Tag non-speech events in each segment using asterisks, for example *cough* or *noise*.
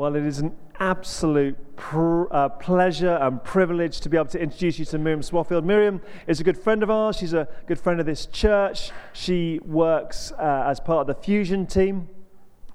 Well, it is an absolute pr- uh, pleasure and privilege to be able to introduce you to Miriam Swaffield. Miriam is a good friend of ours. She's a good friend of this church. She works uh, as part of the Fusion team,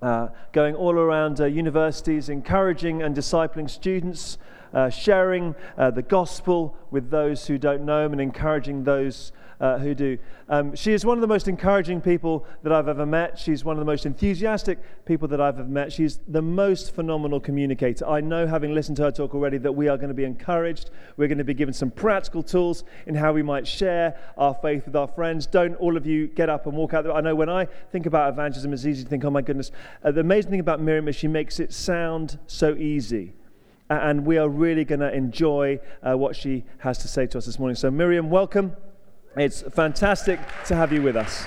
uh, going all around uh, universities, encouraging and discipling students, uh, sharing uh, the gospel with those who don't know Him, and encouraging those uh, who do. Um, she is one of the most encouraging people that I've ever met. She's one of the most enthusiastic people that I've ever met. She's the most phenomenal communicator. I know, having listened to her talk already, that we are going to be encouraged. We're going to be given some practical tools in how we might share our faith with our friends. Don't all of you get up and walk out there. I know when I think about evangelism, it's easy to think, oh my goodness. Uh, the amazing thing about Miriam is she makes it sound so easy and we are really going to enjoy uh, what she has to say to us this morning. So, Miriam, welcome. It's fantastic to have you with us.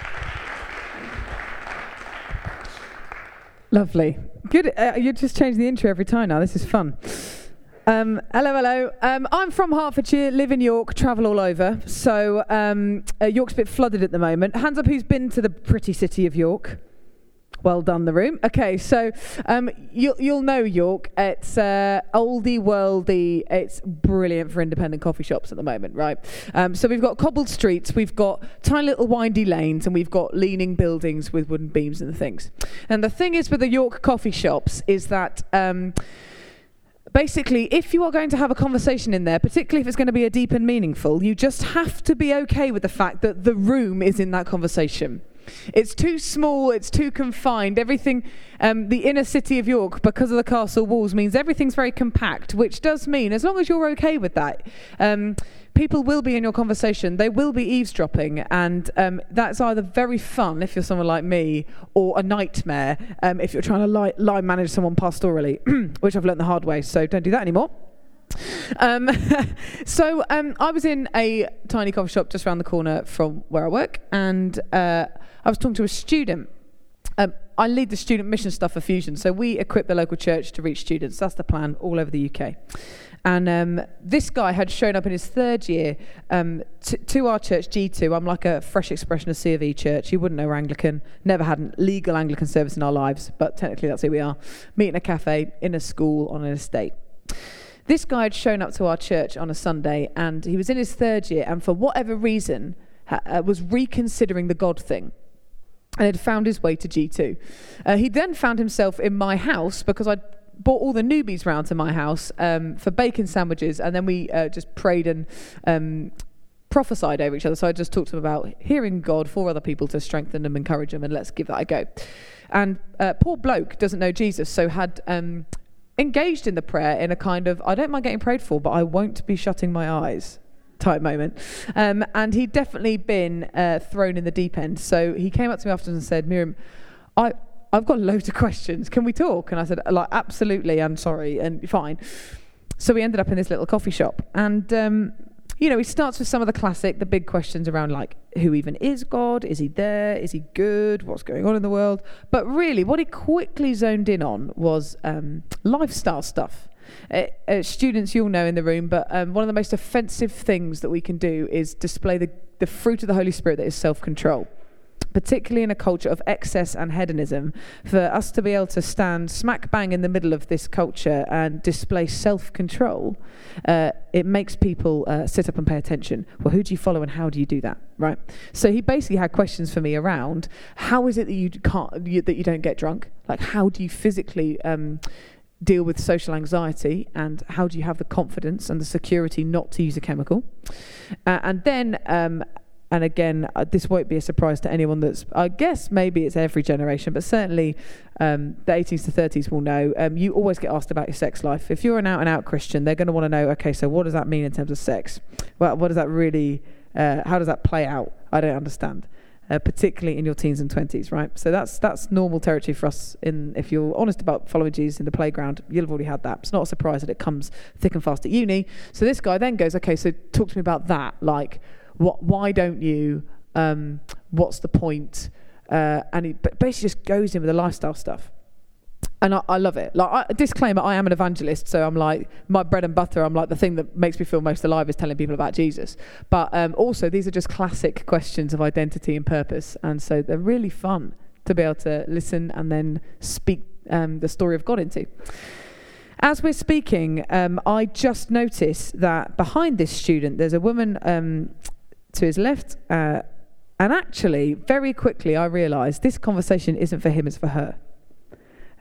Lovely. Good. Uh, you just change the intro every time now. This is fun. Um, hello, hello. Um, I'm from Hertfordshire, live in York, travel all over. So um, uh, York's a bit flooded at the moment. Hands up who's been to the pretty city of York? Well done, the room. Okay, so um, you'll, you'll know York. It's uh, oldie worldy. It's brilliant for independent coffee shops at the moment, right? Um, so we've got cobbled streets, we've got tiny little windy lanes, and we've got leaning buildings with wooden beams and things. And the thing is with the York coffee shops is that. Um, basically, if you are going to have a conversation in there, particularly if it's going to be a deep and meaningful, you just have to be okay with the fact that the room is in that conversation. It's too small, it's too confined. Everything, um, the inner city of York, because of the castle walls, means everything's very compact, which does mean, as long as you're okay with that, um, people will be in your conversation. They will be eavesdropping, and um, that's either very fun if you're someone like me, or a nightmare um, if you're trying to lie, manage someone pastorally, *clears throat* which I've learned the hard way, so don't do that anymore. Um, *laughs* so um, I was in a tiny coffee shop just around the corner from where I work, and uh, I was talking to a student. Um, I lead the student mission stuff for Fusion, so we equip the local church to reach students. That's the plan all over the UK. And um, this guy had shown up in his third year um, t- to our church, G2. I'm like a fresh expression of C of E church. You wouldn't know we're Anglican. Never had a legal Anglican service in our lives, but technically that's who we are. Meet in a cafe, in a school, on an estate. This guy had shown up to our church on a Sunday, and he was in his third year, and for whatever reason, ha- uh, was reconsidering the God thing and had found his way to G2. Uh, he then found himself in my house because I'd brought all the newbies round to my house um, for bacon sandwiches, and then we uh, just prayed and um, prophesied over each other. So I just talked to him about hearing God for other people to strengthen them, encourage them, and let's give that a go. And uh, poor bloke doesn't know Jesus, so had um, engaged in the prayer in a kind of I don't mind getting prayed for, but I won't be shutting my eyes type moment. Um, and he'd definitely been uh, thrown in the deep end. So he came up to me afterwards and said, Miriam, I, I've got loads of questions. Can we talk? And I said, like, absolutely, I'm sorry, and fine. So we ended up in this little coffee shop. And um, you know, he starts with some of the classic, the big questions around like who even is God? Is he there? Is he good? What's going on in the world? But really, what he quickly zoned in on was um, lifestyle stuff. Uh, uh, students, you'll know in the room, but um, one of the most offensive things that we can do is display the, the fruit of the Holy Spirit that is self control particularly in a culture of excess and hedonism, for us to be able to stand smack bang in the middle of this culture and display self control, uh, it makes people uh, sit up and pay attention. Well, who do you follow and how do you do that? Right? So he basically had questions for me around how is it that you can't you, that you don't get drunk? Like how do you physically um, deal with social anxiety and how do you have the confidence and the security not to use a chemical? Uh, and then um, and again, uh, this won't be a surprise to anyone that's, I guess maybe it's every generation, but certainly um, the 18s to 30s will know. Um, you always get asked about your sex life. If you're an out and out Christian, they're going to want to know, okay, so what does that mean in terms of sex? Well, what does that really, uh, how does that play out? I don't understand. Uh, particularly in your teens and 20s, right? So that's that's normal territory for us. In if you're honest about following Jesus in the playground, you'll have already had that. It's not a surprise that it comes thick and fast at uni. So this guy then goes, okay, so talk to me about that. Like, what, why don't you? Um, what's the point? Uh, and he basically just goes in with the lifestyle stuff. And I, I love it. Like, I, disclaimer: I am an evangelist, so I'm like my bread and butter. I'm like the thing that makes me feel most alive is telling people about Jesus. But um, also, these are just classic questions of identity and purpose, and so they're really fun to be able to listen and then speak um, the story of God into. as we're speaking, um, I just noticed that behind this student, there's a woman um, to his left. Uh, and actually, very quickly, I realised this conversation isn't for him, it's for her.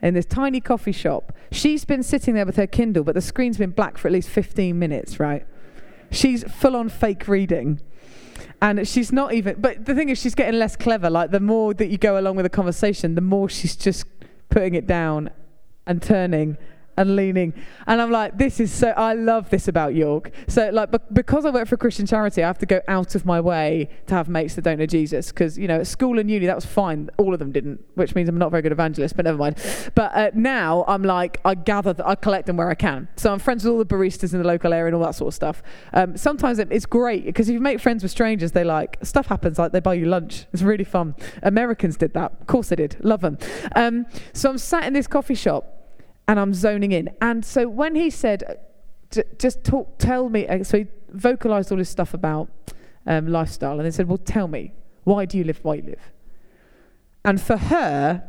In this tiny coffee shop, she's been sitting there with her Kindle, but the screen's been black for at least 15 minutes, right? She's full on fake reading. And she's not even, but the thing is, she's getting less clever. Like, the more that you go along with the conversation, the more she's just putting it down and turning and leaning. And I'm like, this is so, I love this about York. So, like, because I work for a Christian charity, I have to go out of my way to have mates that don't know Jesus. Because, you know, at school and uni, that was fine. All of them didn't, which means I'm not a very good evangelist, but never mind. But uh, now I'm like, I gather, I collect them where I can. So I'm friends with all the baristas in the local area and all that sort of stuff. Um, sometimes it's great because if you make friends with strangers, they like, stuff happens, like they buy you lunch. It's really fun. Americans did that. Of course they did. Love them. Um, so I'm sat in this coffee shop and I'm zoning in. And so when he said, just talk, tell me, uh, so he vocalized all this stuff about um, lifestyle, and they said, well, tell me, why do you live why you live? And for her,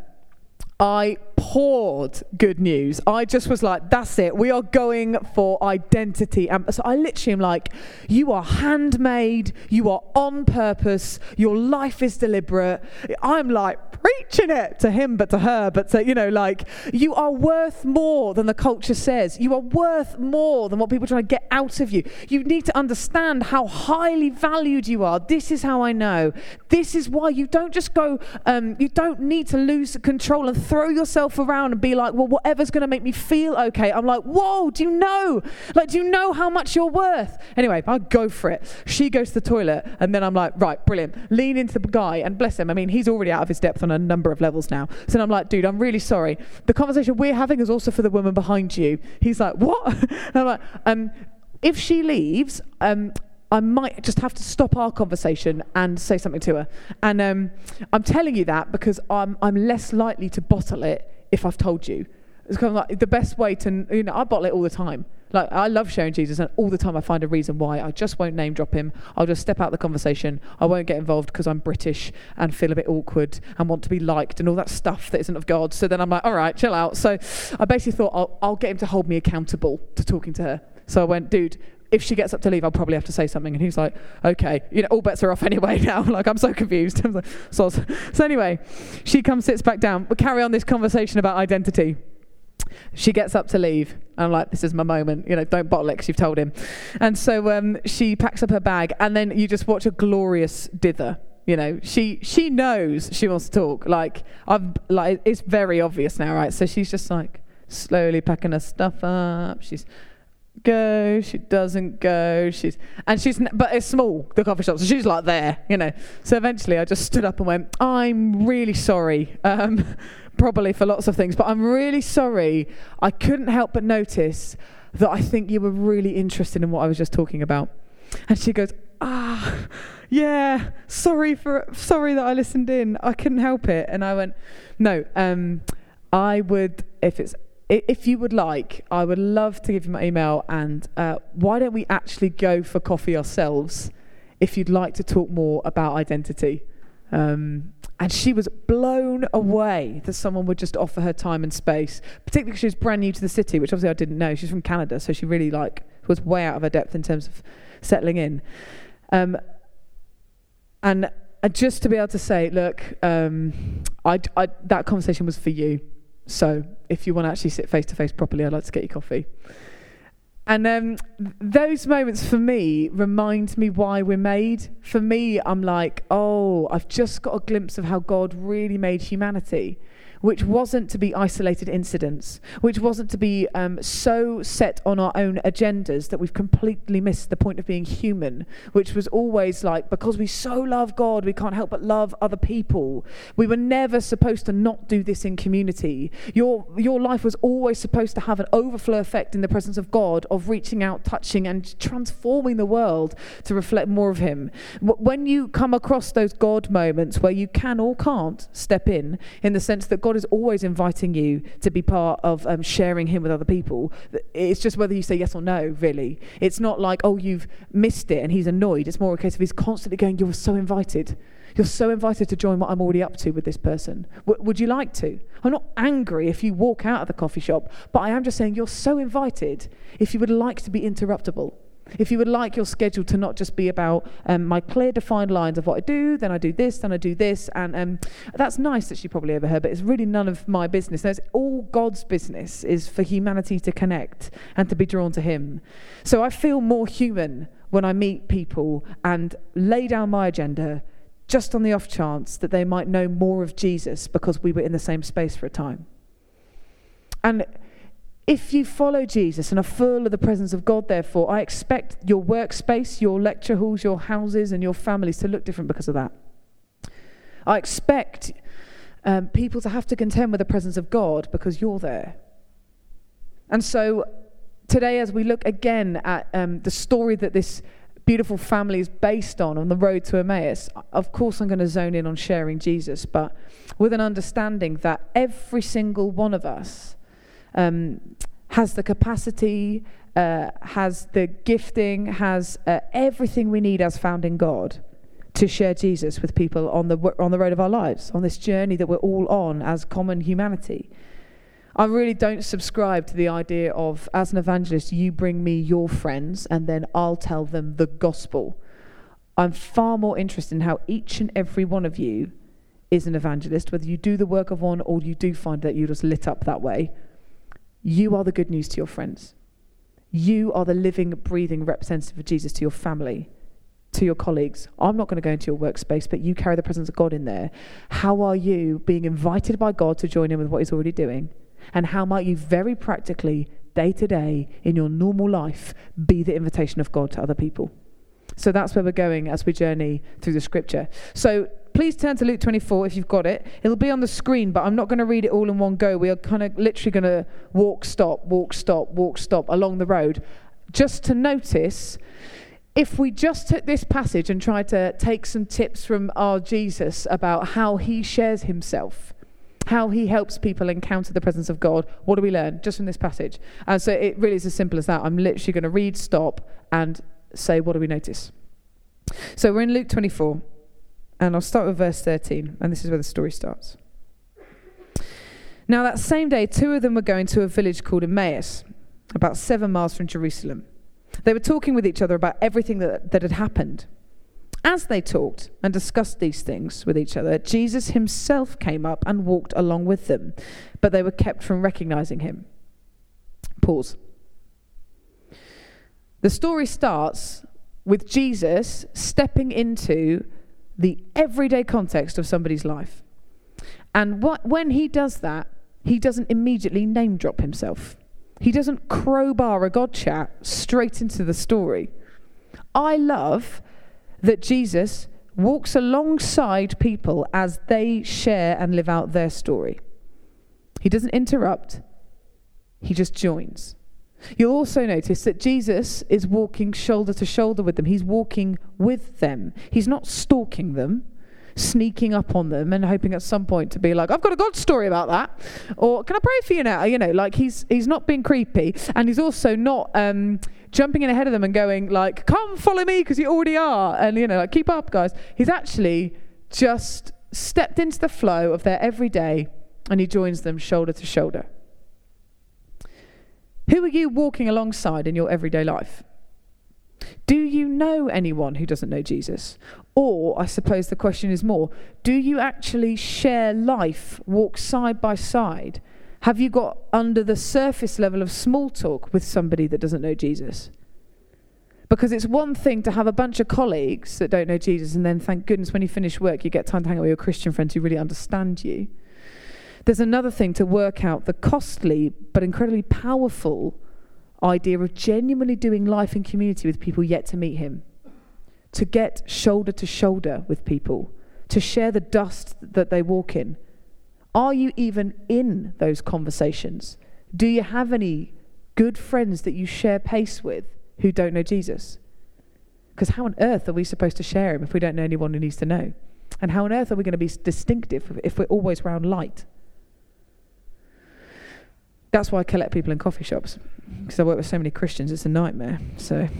I poured good news. I just was like, that's it. We are going for identity. And so I literally am like, you are handmade, you are on purpose, your life is deliberate. I'm like preaching it to him, but to her, but to, you know, like, you are worth more than the culture says. You are worth more than what people are trying to get out of you. You need to understand how highly valued you are. This is how I know. This is why you don't just go, um, you don't need to lose control and throw yourself around and be like, well, whatever's going to make me feel okay. I'm like, whoa, do you know? Like, do you know how much you're worth? Anyway, I go for it. She goes to the toilet, and then I'm like, right, brilliant. Lean into the guy, and bless him. I mean, he's already out of his depth on a number of levels now. So I'm like, dude, I'm really sorry. The conversation we're having is also for the woman behind you. He's like, what? *laughs* and I'm like, um, if she leaves, um, I might just have to stop our conversation and say something to her. And um, I'm telling you that because I'm, I'm less likely to bottle it if I've told you. It's kind of like the best way to, you know, I bottle it all the time. Like, I love sharing Jesus, and all the time I find a reason why. I just won't name drop him. I'll just step out the conversation. I won't get involved because I'm British and feel a bit awkward and want to be liked and all that stuff that isn't of God. So then I'm like, all right, chill out. So I basically thought I'll, I'll get him to hold me accountable to talking to her. So I went, dude, if she gets up to leave, I'll probably have to say something. And he's like, okay, you know, all bets are off *laughs* anyway now. like, I'm so confused. *laughs* so, so anyway, she comes, sits back down. We carry on this conversation about identity. She gets up to leave. I'm like, this is my moment. You know, don't bottle it because you've told him. And so um, she packs up her bag, and then you just watch a glorious dither. You know, she she knows she wants to talk. Like I've like it's very obvious now, right? So she's just like slowly packing her stuff up. She's go, she doesn't go, she's and she's but it's small the coffee shop, so she's like there, you know. So eventually, I just stood up and went, "I'm really sorry." Um, *laughs* probably for lots of things, but I'm really sorry. I couldn't help but notice that I think you were really interested in what I was just talking about. And she goes, "Ah, yeah, sorry for sorry that I listened in. I couldn't help it." And I went, "No, um, I would if it's if you would like, I would love to give you my email. And uh, why don't we actually go for coffee ourselves if you'd like to talk more about identity? Um, and she was blown away that someone would just offer her time and space, particularly because she was brand new to the city, which obviously I didn't know. She's from Canada, so she really like was way out of her depth in terms of settling in. Um, and uh, just to be able to say, look, um, I, I, that conversation was for you. So if you want to actually sit face to face properly, I'd like to get you coffee. And um, those moments for me remind me why we're made. For me, I'm like, oh, I've just got a glimpse of how God really made humanity which wasn't to be isolated incidents, which wasn't to be um, so set on our own agendas that we've completely missed the point of being human, which was always like, because we so love God, we can't help but love other people. We were never supposed to not do this in community. Your, your life was always supposed to have an overflow effect in the presence of God, of reaching out, touching, and transforming the world to reflect more of Him. When you come across those God moments where you can or can't step in, in the sense that God God is always inviting you to be part of um, sharing Him with other people. It's just whether you say yes or no, really. It's not like, oh, you've missed it and He's annoyed. It's more a case of He's constantly going, You're so invited. You're so invited to join what I'm already up to with this person. W- would you like to? I'm not angry if you walk out of the coffee shop, but I am just saying you're so invited if you would like to be interruptible. If you would like your schedule to not just be about um, my clear defined lines of what I do, then I do this, then I do this, and um, that's nice that she probably overheard, but it's really none of my business. No, it's all God's business is for humanity to connect and to be drawn to Him. So I feel more human when I meet people and lay down my agenda just on the off chance that they might know more of Jesus because we were in the same space for a time. And if you follow Jesus and are full of the presence of God, therefore, I expect your workspace, your lecture halls, your houses, and your families to look different because of that. I expect um, people to have to contend with the presence of God because you're there. And so today, as we look again at um, the story that this beautiful family is based on, on the road to Emmaus, of course I'm going to zone in on sharing Jesus, but with an understanding that every single one of us um, has the capacity, uh, has the gifting, has uh, everything we need as found in God to share Jesus with people on the on the road of our lives, on this journey that we're all on as common humanity. I really don't subscribe to the idea of, as an evangelist, you bring me your friends and then I'll tell them the gospel. I'm far more interested in how each and every one of you is an evangelist, whether you do the work of one or you do find that you're just lit up that way. You are the good news to your friends. You are the living, breathing representative of Jesus to your family, to your colleagues. I'm not going to go into your workspace, but you carry the presence of God in there. How are you being invited by God to join in with what He's already doing? And how might you very practically, day to day, in your normal life, be the invitation of God to other people? So that's where we're going as we journey through the scripture. So please turn to Luke 24 if you've got it. It'll be on the screen, but I'm not going to read it all in one go. We are kind of literally going to walk, stop, walk, stop, walk, stop along the road. Just to notice, if we just took this passage and tried to take some tips from our Jesus about how he shares himself, how he helps people encounter the presence of God. What do we learn just from this passage? And so it really is as simple as that. I'm literally going to read, stop, and say, what do we notice? So we're in Luke 24, and I'll start with verse 13, and this is where the story starts. Now, that same day, two of them were going to a village called Emmaus, about seven miles from Jerusalem. They were talking with each other about everything that, that had happened. As they talked and discussed these things with each other, Jesus himself came up and walked along with them, but they were kept from recognizing him. Pause. The story starts with Jesus stepping into the everyday context of somebody's life. And what, when he does that, he doesn't immediately name drop himself. He doesn't crowbar a God chat straight into the story. I love that Jesus walks alongside people as they share and live out their story. He doesn't interrupt, he just joins. You'll also notice that Jesus is walking shoulder to shoulder with them. He's walking with them. He's not stalking them, sneaking up on them and hoping at some point to be like, I've got a God story about that. Or can I pray for you now? You know, like he's he's not being creepy. And he's also not um, jumping in ahead of them and going like, "Come, follow me," because you already are, and you know, like, keep up, guys. He's actually just stepped into the flow of their everyday, and he joins them shoulder to shoulder. Who are you walking alongside in your everyday life? Do you know anyone who doesn't know Jesus? Or, I suppose the question is more, do you actually share life, walk side by side have you got under the surface level of small talk with somebody that doesn't know Jesus? Because it's one thing to have a bunch of colleagues that don't know Jesus, and then thank goodness when you finish work, you get time to hang out with your Christian friends who really understand you. There's another thing to work out the costly but incredibly powerful idea of genuinely doing life in community with people yet to meet Him, to get shoulder to shoulder with people, to share the dust that they walk in are you even in those conversations? Do you have any good friends that you share pace with who don't know Jesus? Because how on earth are we supposed to share him if we don't know anyone who needs to know? And how on earth are we going to be distinctive if we're always around light? That's why I collect people in coffee shops because I work with so many Christians. It's a nightmare. So. *laughs*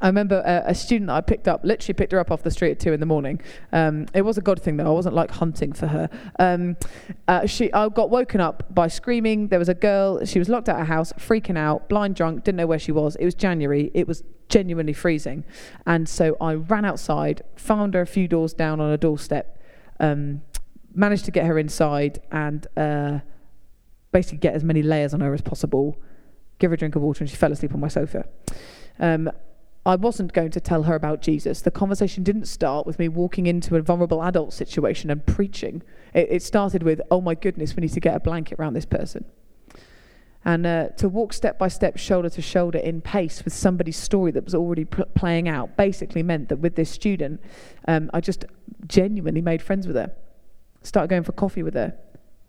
I remember a, a, student that I picked up, literally picked her up off the street at two in the morning. Um, it was a God thing though. I wasn't like hunting for her. Um, uh, she, I got woken up by screaming. There was a girl. She was locked out of her house, freaking out, blind drunk, didn't know where she was. It was January. It was genuinely freezing, and so I ran outside, found her a few doors down on a doorstep, um, managed to get her inside, and uh, basically get as many layers on her as possible. Give her a drink of water, and she fell asleep on my sofa. Um, I wasn't going to tell her about Jesus. The conversation didn't start with me walking into a vulnerable adult situation and preaching. It, it started with, oh my goodness, we need to get a blanket around this person. And uh, to walk step by step, shoulder to shoulder in pace with somebody's story that was already pl- playing out basically meant that with this student, um, I just genuinely made friends with her. Started going for coffee with her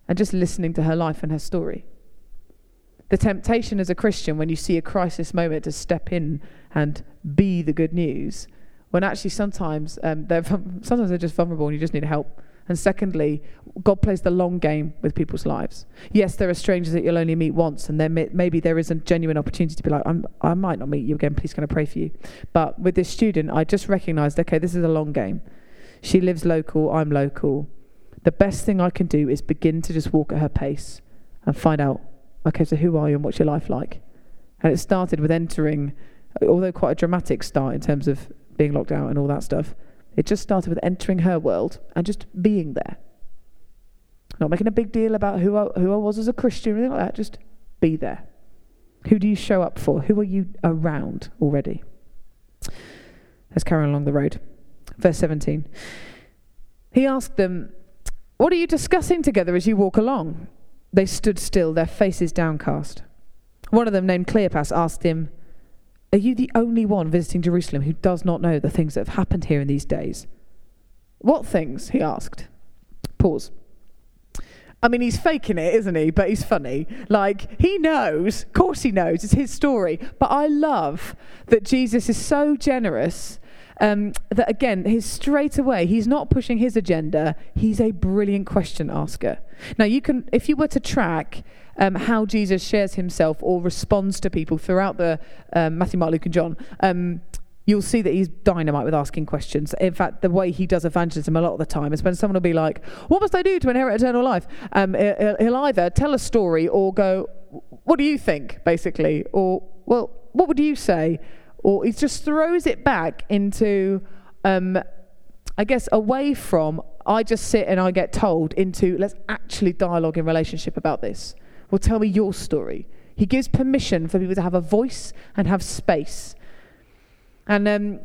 and just listening to her life and her story. The temptation as a Christian when you see a crisis moment to step in and be the good news, when actually sometimes um, they're sometimes they're just vulnerable and you just need help. And secondly, God plays the long game with people's lives. Yes, there are strangers that you'll only meet once, and may, maybe there is a genuine opportunity to be like, i might not meet you again. Please, can I pray for you? But with this student, I just recognised, okay, this is a long game. She lives local. I'm local. The best thing I can do is begin to just walk at her pace and find out okay, so who are you and what's your life like? And it started with entering, although quite a dramatic start in terms of being locked out and all that stuff. It just started with entering her world and just being there. Not making a big deal about who I, who I was as a Christian or anything like that, just be there. Who do you show up for? Who are you around already? Let's carry on along the road. Verse 17. He asked them, What are you discussing together as you walk along? They stood still, their faces downcast. One of them, named Cleopas, asked him, Are you the only one visiting Jerusalem who does not know the things that have happened here in these days? What things? he asked. Pause. I mean, he's faking it, isn't he? But he's funny. Like, he knows, of course he knows, it's his story. But I love that Jesus is so generous um, that again, his straight away, he's not pushing his agenda. He's a brilliant question asker. Now, you can, if you were to track um, how Jesus shares himself or responds to people throughout the um, Matthew, Mark, Luke, and John, um, you'll see that he's dynamite with asking questions. In fact, the way he does evangelism a lot of the time is when someone will be like, What must I do to inherit eternal life? Um, he'll either tell a story or go, What do you think, basically? Or, Well, what would you say? Or he just throws it back into, um, I guess, away from I just sit and I get told into let's actually dialogue in relationship about this. Well, tell me your story. He gives permission for people to have a voice and have space. And um,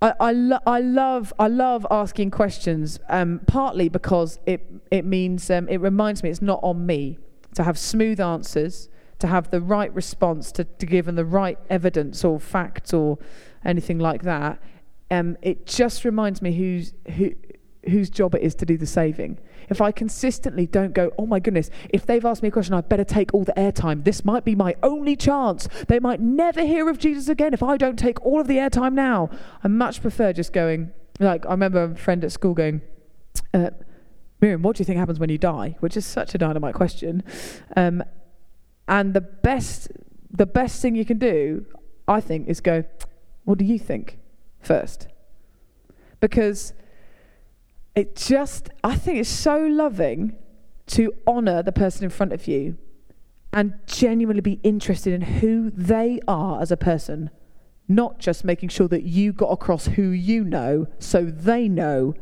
I, I, lo- I, love I love asking questions. Um, partly because it it means um, it reminds me it's not on me to have smooth answers to have the right response, to, to give them the right evidence or facts or anything like that. Um, it just reminds me whose, who, whose job it is to do the saving. If I consistently don't go, oh my goodness, if they've asked me a question, I better take all the airtime. This might be my only chance. They might never hear of Jesus again if I don't take all of the airtime now. I much prefer just going, like, I remember a friend at school going, uh, Miriam, what do you think happens when you die? Which is such a dynamite question. Um, and the best, the best thing you can do, I think, is go, what do you think first? Because it just, I think it's so loving to honor the person in front of you and genuinely be interested in who they are as a person, not just making sure that you got across who you know so they know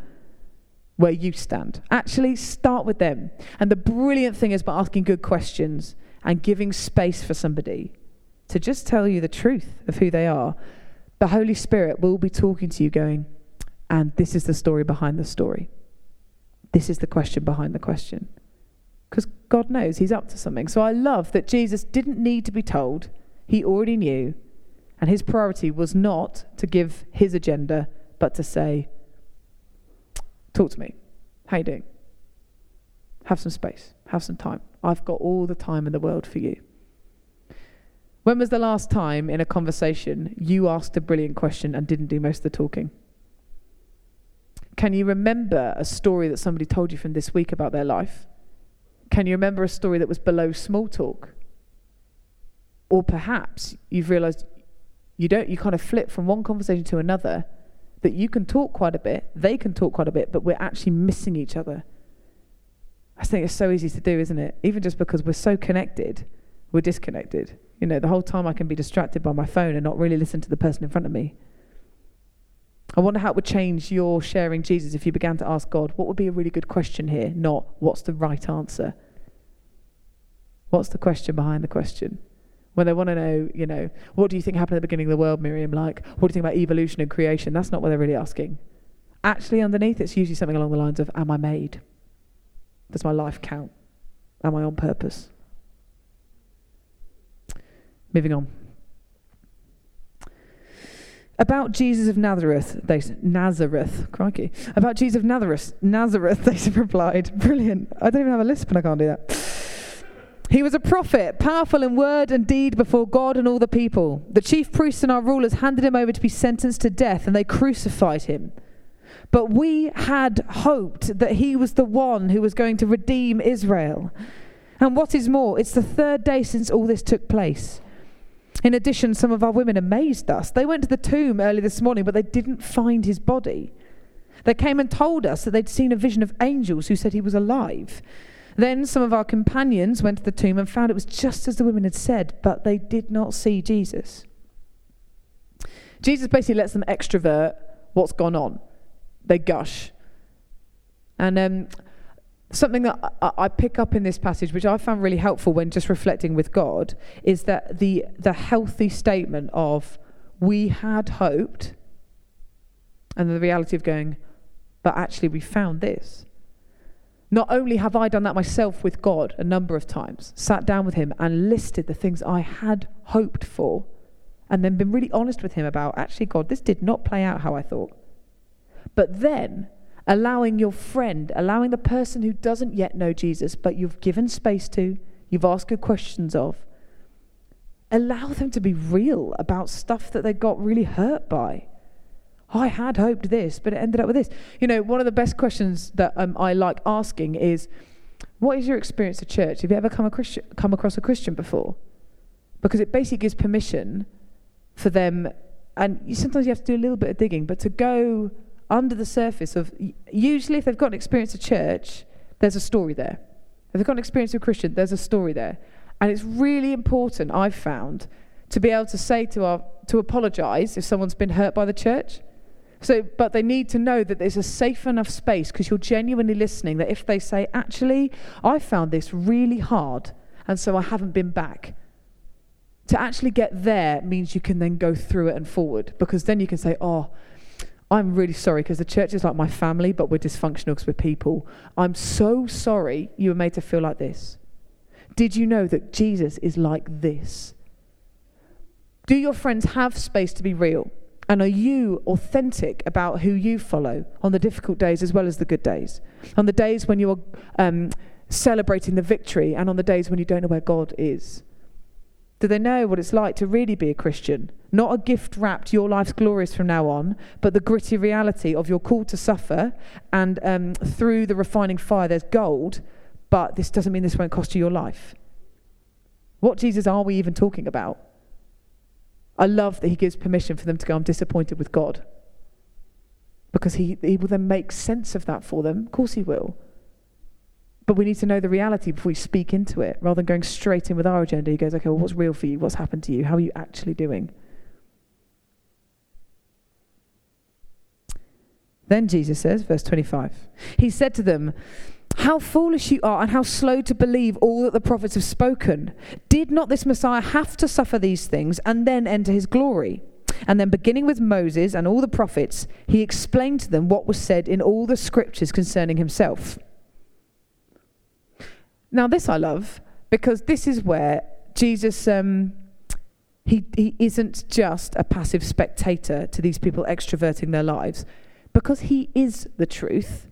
where you stand. Actually, start with them. And the brilliant thing is by asking good questions and giving space for somebody to just tell you the truth of who they are, the Holy Spirit will be talking to you, going, and this is the story behind the story. This is the question behind the question. Because God knows He's up to something. So I love that Jesus didn't need to be told, He already knew. And His priority was not to give His agenda, but to say, Talk to me. How you doing? Have some space. Have some time. I've got all the time in the world for you. When was the last time in a conversation you asked a brilliant question and didn't do most of the talking? Can you remember a story that somebody told you from this week about their life? Can you remember a story that was below small talk? Or perhaps you've realized you don't you kind of flip from one conversation to another that you can talk quite a bit, they can talk quite a bit, but we're actually missing each other. I think it's so easy to do, isn't it? Even just because we're so connected, we're disconnected. You know, the whole time I can be distracted by my phone and not really listen to the person in front of me. I wonder how it would change your sharing Jesus if you began to ask God, what would be a really good question here? Not what's the right answer. What's the question behind the question? When they want to know, you know, what do you think happened at the beginning of the world, Miriam? Like, what do you think about evolution and creation? That's not what they're really asking. Actually, underneath, it's usually something along the lines of, Am I made? Does my life count? Am I on purpose? Moving on. About Jesus of Nazareth, they Nazareth, crikey. About Jesus of Nazareth, Nazareth, *laughs* they replied, brilliant. I don't even have a lisp and I can't do that. He was a prophet, powerful in word and deed before God and all the people. The chief priests and our rulers handed him over to be sentenced to death, and they crucified him. But we had hoped that he was the one who was going to redeem Israel. And what is more, it's the third day since all this took place. In addition, some of our women amazed us. They went to the tomb early this morning, but they didn't find his body. They came and told us that they'd seen a vision of angels who said he was alive. Then some of our companions went to the tomb and found it was just as the women had said, but they did not see Jesus. Jesus basically lets them extrovert what's gone on. They gush. And um, something that I, I, pick up in this passage, which I found really helpful when just reflecting with God, is that the, the healthy statement of, we had hoped, and the reality of going, but actually we found this. Not only have I done that myself with God a number of times, sat down with Him and listed the things I had hoped for, and then been really honest with Him about, actually, God, this did not play out how I thought. But then allowing your friend, allowing the person who doesn't yet know Jesus, but you've given space to, you've asked good questions of, allow them to be real about stuff that they got really hurt by. I had hoped this, but it ended up with this. You know, one of the best questions that um, I like asking is, what is your experience of church? Have you ever come, a Christian, come across a Christian before? Because it basically gives permission for them, and sometimes you have to do a little bit of digging, but to go under the surface of, usually if they've got an experience of church, there's a story there. If they've got an experience of Christian, there's a story there. And it's really important, I've found, to be able to say to our, to apologize if someone's been hurt by the church so, but they need to know that there's a safe enough space because you're genuinely listening. That if they say, actually, I found this really hard, and so I haven't been back. To actually get there means you can then go through it and forward because then you can say, oh, I'm really sorry because the church is like my family, but we're dysfunctional because we're people. I'm so sorry you were made to feel like this. Did you know that Jesus is like this? Do your friends have space to be real? And are you authentic about who you follow on the difficult days as well as the good days? On the days when you're um, celebrating the victory and on the days when you don't know where God is? Do they know what it's like to really be a Christian? Not a gift wrapped, your life's glorious from now on, but the gritty reality of your call to suffer, and um, through the refining fire, there's gold, but this doesn't mean this won't cost you your life. What Jesus are we even talking about? I love that he gives permission for them to go, I'm disappointed with God. Because he, he will then make sense of that for them. Of course, he will. But we need to know the reality before we speak into it, rather than going straight in with our agenda. He goes, okay, well, what's real for you? What's happened to you? How are you actually doing? Then Jesus says, verse 25, He said to them, how foolish you are, and how slow to believe all that the prophets have spoken. Did not this Messiah have to suffer these things and then enter his glory? And then, beginning with Moses and all the prophets, he explained to them what was said in all the scriptures concerning himself. Now, this I love because this is where Jesus. Um, he, he isn't just a passive spectator to these people extroverting their lives because he is the truth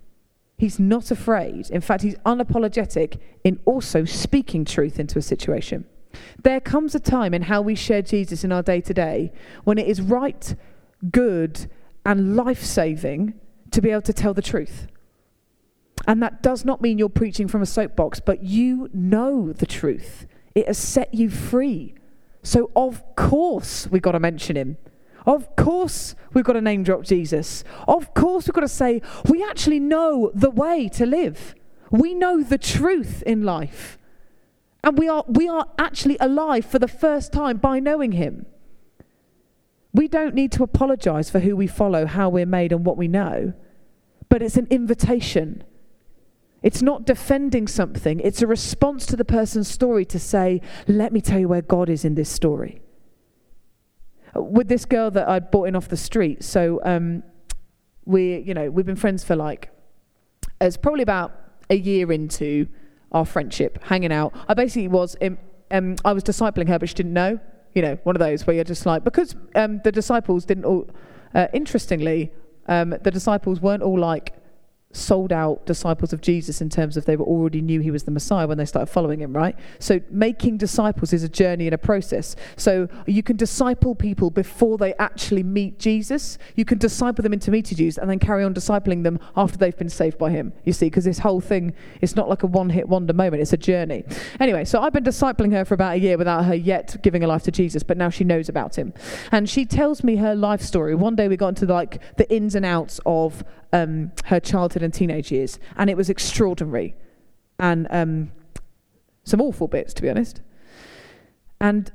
He's not afraid. In fact, he's unapologetic in also speaking truth into a situation. There comes a time in how we share Jesus in our day to day when it is right, good, and life saving to be able to tell the truth. And that does not mean you're preaching from a soapbox, but you know the truth. It has set you free. So, of course, we've got to mention him. Of course, we've got to name drop Jesus. Of course, we've got to say, we actually know the way to live. We know the truth in life. And we are, we are actually alive for the first time by knowing him. We don't need to apologize for who we follow, how we're made, and what we know, but it's an invitation. It's not defending something, it's a response to the person's story to say, Let me tell you where God is in this story. With this girl that I bought in off the street, so um, we, you know, we've been friends for like, it's probably about a year into our friendship, hanging out. I basically was, in, um, I was discipling her, but she didn't know. You know, one of those where you're just like, because um, the disciples didn't all, uh, interestingly, um, the disciples weren't all like sold out disciples of Jesus in terms of they were already knew he was the Messiah when they started following him, right? So making disciples is a journey and a process. So you can disciple people before they actually meet Jesus. You can disciple them into meeting Jesus and then carry on discipling them after they've been saved by him. You see, because this whole thing is not like a one-hit wonder moment, it's a journey. Anyway, so I've been discipling her for about a year without her yet giving her life to Jesus, but now she knows about him. And she tells me her life story. One day we got into like the ins and outs of um, her childhood and teenage years, and it was extraordinary, and um, some awful bits, to be honest. And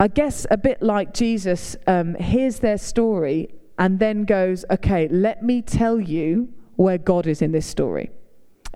I guess a bit like Jesus um, hears their story and then goes, "Okay, let me tell you where God is in this story."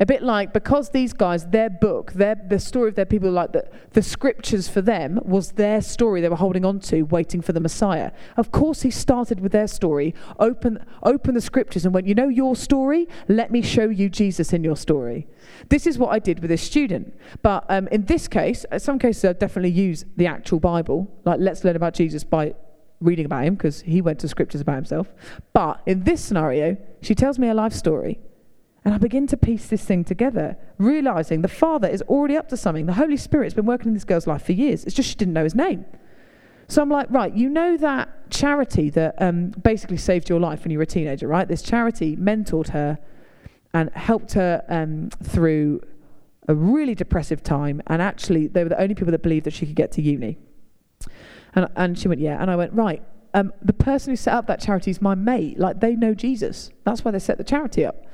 A bit like because these guys, their book, their the story of their people, like the, the scriptures for them was their story they were holding on to, waiting for the Messiah. Of course, he started with their story, open open the scriptures, and went, you know your story. Let me show you Jesus in your story. This is what I did with this student. But um, in this case, in some cases, I definitely use the actual Bible. Like, let's learn about Jesus by reading about him because he went to scriptures about himself. But in this scenario, she tells me a life story and I begin to piece this thing together, realizing the Father is already up to something. The Holy Spirit's been working in this girl's life for years. It's just she didn't know his name. So I'm like, right, you know that charity that um, basically saved your life when you were a teenager, right? This charity mentored her and helped her um, through a really depressive time. And actually, they were the only people that believed that she could get to uni. And, and she went, yeah. And I went, right, um, the person who set up that charity is my mate. Like, they know Jesus. That's why they set the charity up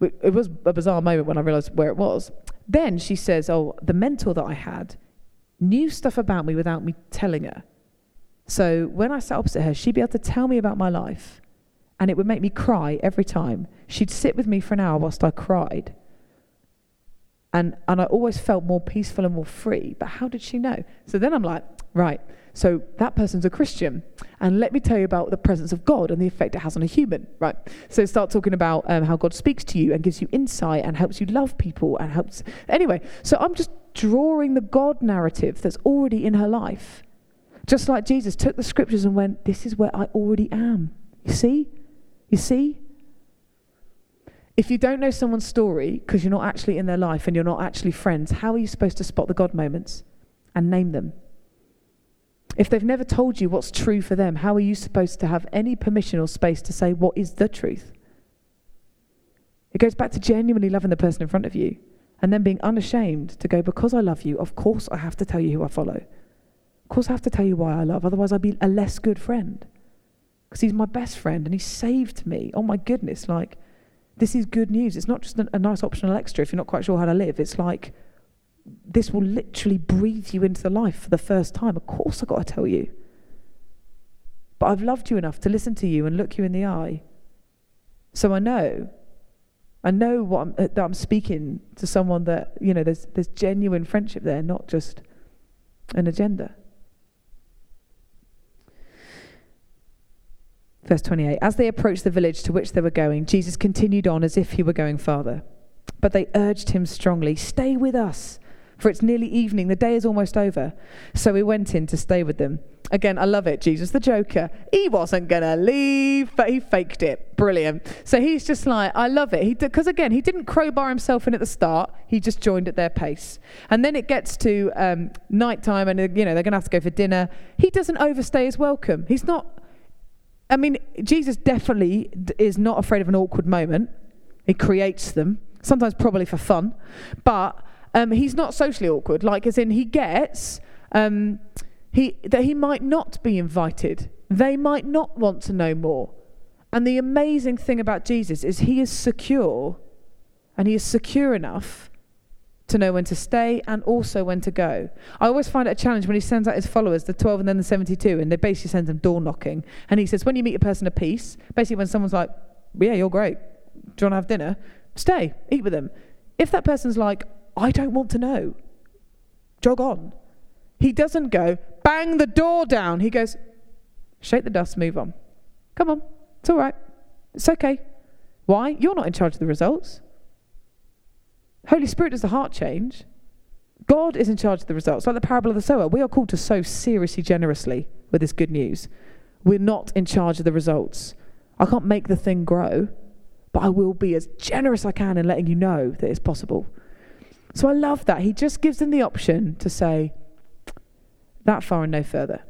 it was a bizarre moment when I realized where it was. Then she says, Oh, the mentor that I had knew stuff about me without me telling her. So when I sat opposite her, she'd be able to tell me about my life, and it would make me cry every time. She'd sit with me for an hour whilst I cried. And, and I always felt more peaceful and more free. But how did she know? So then I'm like, right, so that person's a Christian. And let me tell you about the presence of God and the effect it has on a human, right? So start talking about um, how God speaks to you and gives you insight and helps you love people and helps. Anyway, so I'm just drawing the God narrative that's already in her life. Just like Jesus took the scriptures and went, This is where I already am. You see? You see? If you don't know someone's story because you're not actually in their life and you're not actually friends, how are you supposed to spot the God moments and name them? If they've never told you what's true for them, how are you supposed to have any permission or space to say what is the truth? It goes back to genuinely loving the person in front of you and then being unashamed to go, because I love you, of course I have to tell you who I follow. Of course I have to tell you why I love, otherwise I'd be a less good friend. Because he's my best friend and he saved me. Oh my goodness, like, this is good news. It's not just a, a nice optional extra if you're not quite sure how to live. It's like, this will literally breathe you into the life for the first time. Of course, I've got to tell you. But I've loved you enough to listen to you and look you in the eye. So I know. I know what I'm, uh, that I'm speaking to someone that, you know, there's, there's genuine friendship there, not just an agenda. Verse 28 As they approached the village to which they were going, Jesus continued on as if he were going farther. But they urged him strongly, Stay with us for it's nearly evening. The day is almost over. So we went in to stay with them. Again, I love it. Jesus the Joker. He wasn't going to leave, but he faked it. Brilliant. So he's just like, I love it. He Because again, he didn't crowbar himself in at the start. He just joined at their pace. And then it gets to um, nighttime and, you know, they're going to have to go for dinner. He doesn't overstay his welcome. He's not, I mean, Jesus definitely is not afraid of an awkward moment. He creates them, sometimes probably for fun, but um, he's not socially awkward. Like, as in, he gets um, he, that he might not be invited. They might not want to know more. And the amazing thing about Jesus is he is secure, and he is secure enough to know when to stay and also when to go. I always find it a challenge when he sends out his followers, the 12 and then the 72, and they basically send them door knocking. And he says, when you meet a person peace, basically when someone's like, yeah, you're great, do you want to have dinner? Stay, eat with them. If that person's like, I don't want to know, jog on. He doesn't go, bang the door down. He goes, shake the dust, move on. Come on, it's all right. It's okay. Why? You're not in charge of the results. Holy Spirit does the heart change. God is in charge of the results. Like the parable of the sower, we are called to sow seriously generously with this good news. We're not in charge of the results. I can't make the thing grow, but I will be as generous as I can in letting you know that it's possible. So I love that. He just gives them the option to say, that far and no further.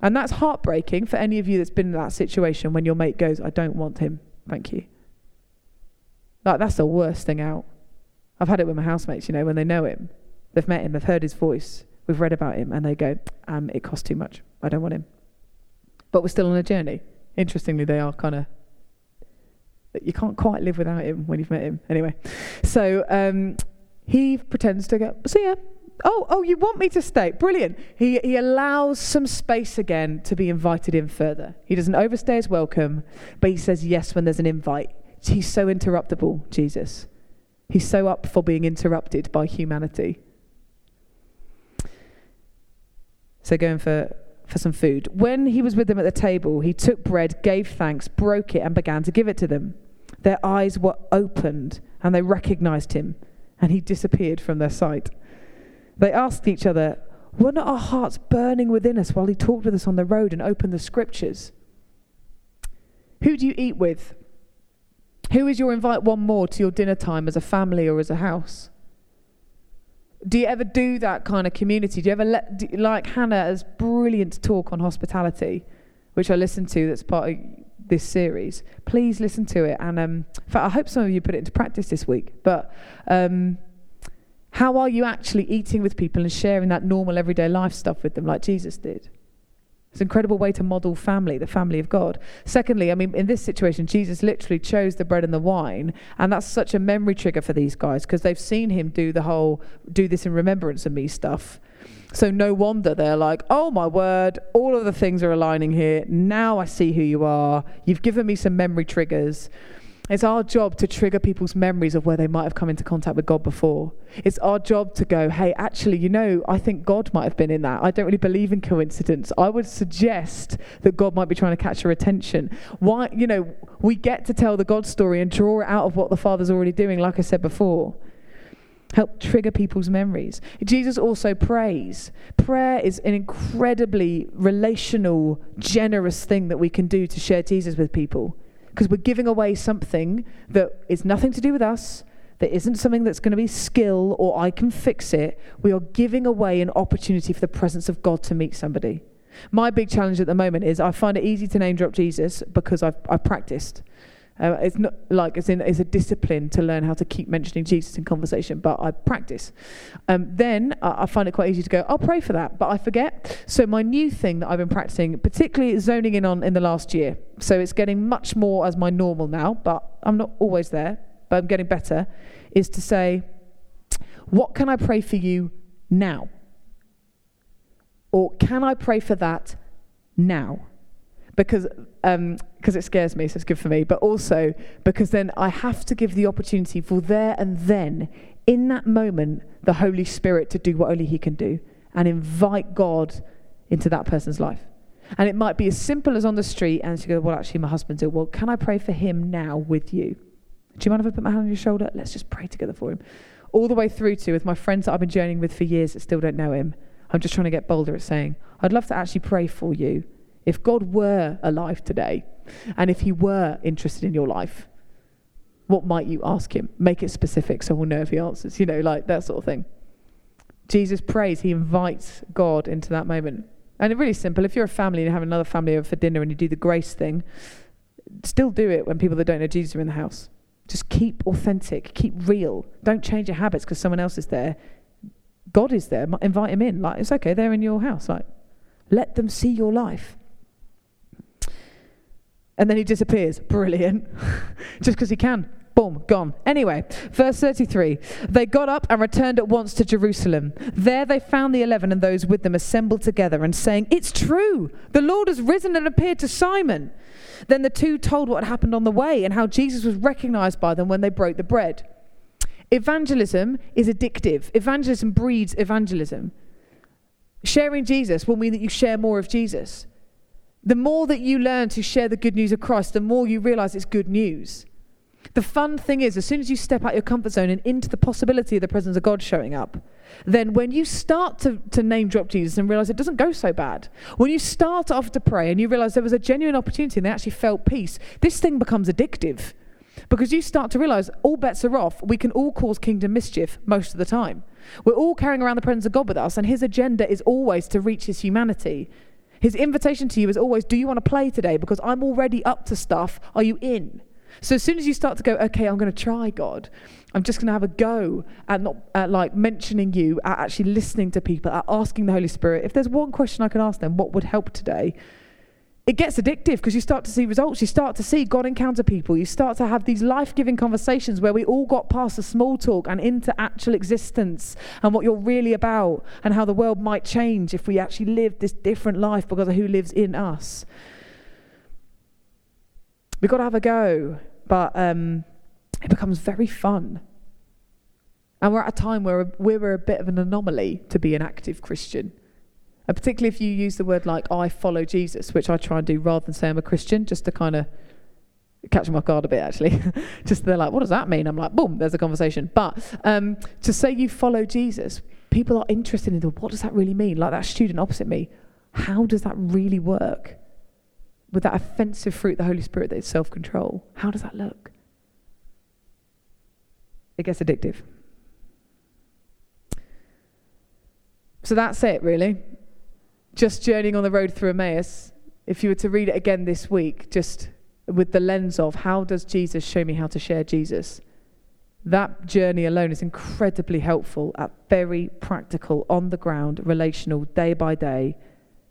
And that's heartbreaking for any of you that's been in that situation when your mate goes, I don't want him. Thank you. Like, that's the worst thing out. I've had it with my housemates, you know, when they know him, they've met him, they've heard his voice, we've read about him, and they go, um, it costs too much. I don't want him. But we're still on a journey. Interestingly, they are kind of you can't quite live without him when you've met him. Anyway, so um, he pretends to go, see ya. Oh, oh, you want me to stay? Brilliant. He, he allows some space again to be invited in further. He doesn't overstay his welcome, but he says yes when there's an invite. He's so interruptible, Jesus. He's so up for being interrupted by humanity. So, going for, for some food. When he was with them at the table, he took bread, gave thanks, broke it, and began to give it to them. Their eyes were opened, and they recognized him, and he disappeared from their sight. They asked each other, Were not our hearts burning within us while he talked with us on the road and opened the scriptures? Who do you eat with? Who is your invite one more to your dinner time as a family or as a house? Do you ever do that kind of community? Do you ever let, do, like Hannah's brilliant talk on hospitality, which I listened to that's part of this series? Please listen to it. And um, in fact, I hope some of you put it into practice this week. But um, how are you actually eating with people and sharing that normal everyday life stuff with them like Jesus did? It's an incredible way to model family, the family of God. Secondly, I mean, in this situation, Jesus literally chose the bread and the wine, and that's such a memory trigger for these guys because they've seen him do the whole do this in remembrance of me stuff. So no wonder they're like, oh my word, all of the things are aligning here. Now I see who you are. You've given me some memory triggers. It's our job to trigger people's memories of where they might have come into contact with God before. It's our job to go, hey, actually, you know, I think God might have been in that. I don't really believe in coincidence. I would suggest that God might be trying to catch your attention. Why, you know, we get to tell the God story and draw it out of what the Father's already doing, like I said before. Help trigger people's memories. Jesus also prays. Prayer is an incredibly relational, generous thing that we can do to share Jesus with people because we're giving away something that is nothing to do with us, that isn't something that's going to be skill or I can fix it. We are giving away an opportunity for the presence of God to meet somebody. My big challenge at the moment is I find it easy to name drop Jesus because I've, I've practiced. Uh, it's not like it's in it's a discipline to learn how to keep mentioning Jesus in conversation, but I practice. Um, then uh, I find it quite easy to go. I'll pray for that, but I forget. So my new thing that I've been practicing, particularly zoning in on in the last year, so it's getting much more as my normal now, but I'm not always there, but I'm getting better. Is to say, what can I pray for you now? Or can I pray for that now? Because um, cause it scares me, so it's good for me, but also because then I have to give the opportunity for there and then, in that moment, the Holy Spirit to do what only He can do and invite God into that person's life. And it might be as simple as on the street, and she goes, Well, actually, my husband's ill. Well, can I pray for him now with you? Do you mind if I put my hand on your shoulder? Let's just pray together for him. All the way through to with my friends that I've been journeying with for years that still don't know him. I'm just trying to get bolder at saying, I'd love to actually pray for you if God were alive today, and if He were interested in your life, what might you ask Him? Make it specific so we'll know if He answers, you know, like that sort of thing. Jesus prays, He invites God into that moment. And it's really simple. If you're a family and you have another family over for dinner and you do the grace thing, still do it when people that don't know Jesus are in the house. Just keep authentic, keep real. Don't change your habits because someone else is there. God is there. Invite him in. Like it's okay. They're in your house. Like let them see your life. And then he disappears. Brilliant. *laughs* Just because he can. Boom, gone. Anyway, verse 33 They got up and returned at once to Jerusalem. There they found the eleven and those with them assembled together and saying, It's true, the Lord has risen and appeared to Simon. Then the two told what happened on the way and how Jesus was recognized by them when they broke the bread. Evangelism is addictive, evangelism breeds evangelism. Sharing Jesus will mean that you share more of Jesus. The more that you learn to share the good news of Christ, the more you realize it's good news. The fun thing is, as soon as you step out your comfort zone and into the possibility of the presence of God showing up, then when you start to, to name drop Jesus and realize it doesn't go so bad, when you start off to pray and you realize there was a genuine opportunity and they actually felt peace, this thing becomes addictive. Because you start to realize all bets are off. We can all cause kingdom mischief most of the time. We're all carrying around the presence of God with us, and his agenda is always to reach his humanity. His invitation to you is always, Do you want to play today? Because I'm already up to stuff. Are you in? So as soon as you start to go, okay, I'm going to try God, I'm just going to have a go at not at like mentioning you, at actually listening to people, at asking the Holy Spirit. If there's one question I can ask them, what would help today? It gets addictive because you start to see results. You start to see God encounter people. You start to have these life giving conversations where we all got past the small talk and into actual existence and what you're really about and how the world might change if we actually live this different life because of who lives in us. We've got to have a go, but um, it becomes very fun. And we're at a time where we're a bit of an anomaly to be an active Christian. And particularly if you use the word like, I follow Jesus, which I try and do rather than say I'm a Christian, just to kind of catch them off guard a bit, actually. *laughs* just they're like, what does that mean? I'm like, boom, there's a conversation. But um, to say you follow Jesus, people are interested in the, what does that really mean? Like that student opposite me, how does that really work? with that offensive fruit, the Holy Spirit, that is self control. How does that look? It gets addictive. So that's it, really. Just journeying on the road through Emmaus. If you were to read it again this week, just with the lens of how does Jesus show me how to share Jesus? That journey alone is incredibly helpful at very practical, on the ground, relational, day by day.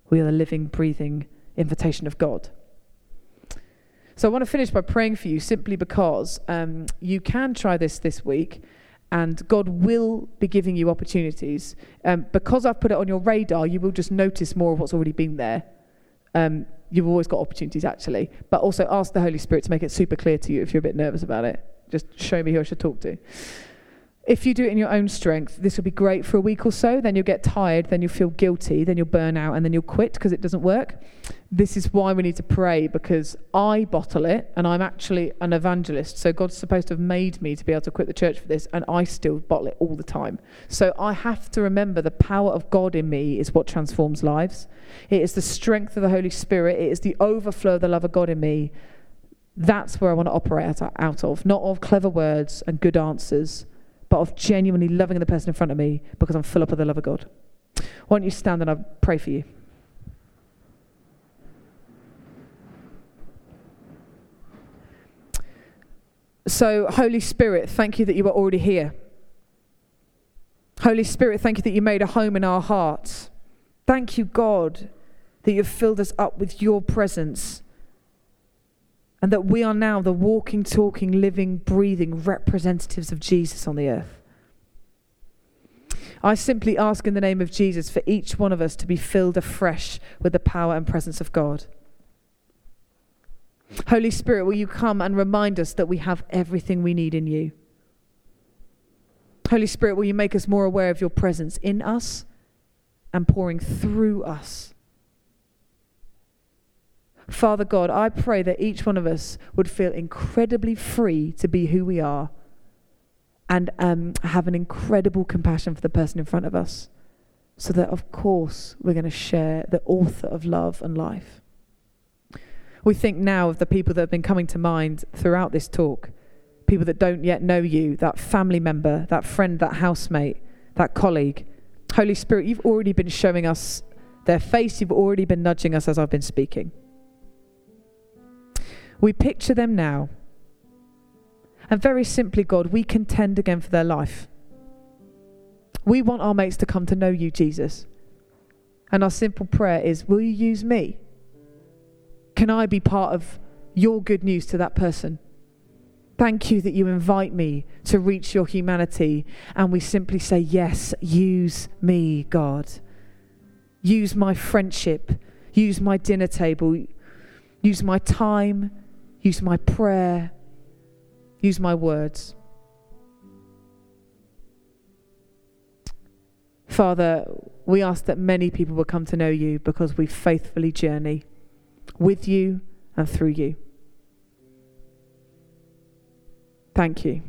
We are the living, breathing invitation of God. So I want to finish by praying for you simply because um, you can try this this week and God will be giving you opportunities. Um, because I've put it on your radar, you will just notice more of what's already been there. Um, you've always got opportunities, actually. But also ask the Holy Spirit to make it super clear to you if you're a bit nervous about it. Just show me who I should talk to. If you do it in your own strength, this will be great for a week or so. Then you'll get tired, then you'll feel guilty, then you'll burn out, and then you'll quit because it doesn't work. This is why we need to pray because I bottle it and I'm actually an evangelist. So God's supposed to have made me to be able to quit the church for this, and I still bottle it all the time. So I have to remember the power of God in me is what transforms lives. It is the strength of the Holy Spirit, it is the overflow of the love of God in me. That's where I want to operate out of, not of clever words and good answers but of genuinely loving the person in front of me because I'm full up of the love of God. Why don't you stand and I'll pray for you? So, Holy Spirit, thank you that you are already here. Holy Spirit, thank you that you made a home in our hearts. Thank you, God, that you've filled us up with your presence and that we are now the walking, talking, living, breathing representatives of Jesus on the earth. I simply ask in the name of Jesus for each one of us to be filled afresh with the power and presence of God. Holy Spirit, will you come and remind us that we have everything we need in you? Holy Spirit, will you make us more aware of your presence in us and pouring through us? Father God, I pray that each one of us would feel incredibly free to be who we are and um, have an incredible compassion for the person in front of us. So that, of course, we're going to share the author of love and life. We think now of the people that have been coming to mind throughout this talk people that don't yet know you, that family member, that friend, that housemate, that colleague. Holy Spirit, you've already been showing us their face, you've already been nudging us as I've been speaking. We picture them now. And very simply, God, we contend again for their life. We want our mates to come to know you, Jesus. And our simple prayer is Will you use me? Can I be part of your good news to that person? Thank you that you invite me to reach your humanity. And we simply say, Yes, use me, God. Use my friendship. Use my dinner table. Use my time. Use my prayer. Use my words. Father, we ask that many people will come to know you because we faithfully journey with you and through you. Thank you.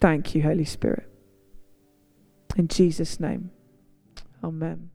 Thank you, Holy Spirit. In Jesus' name, amen.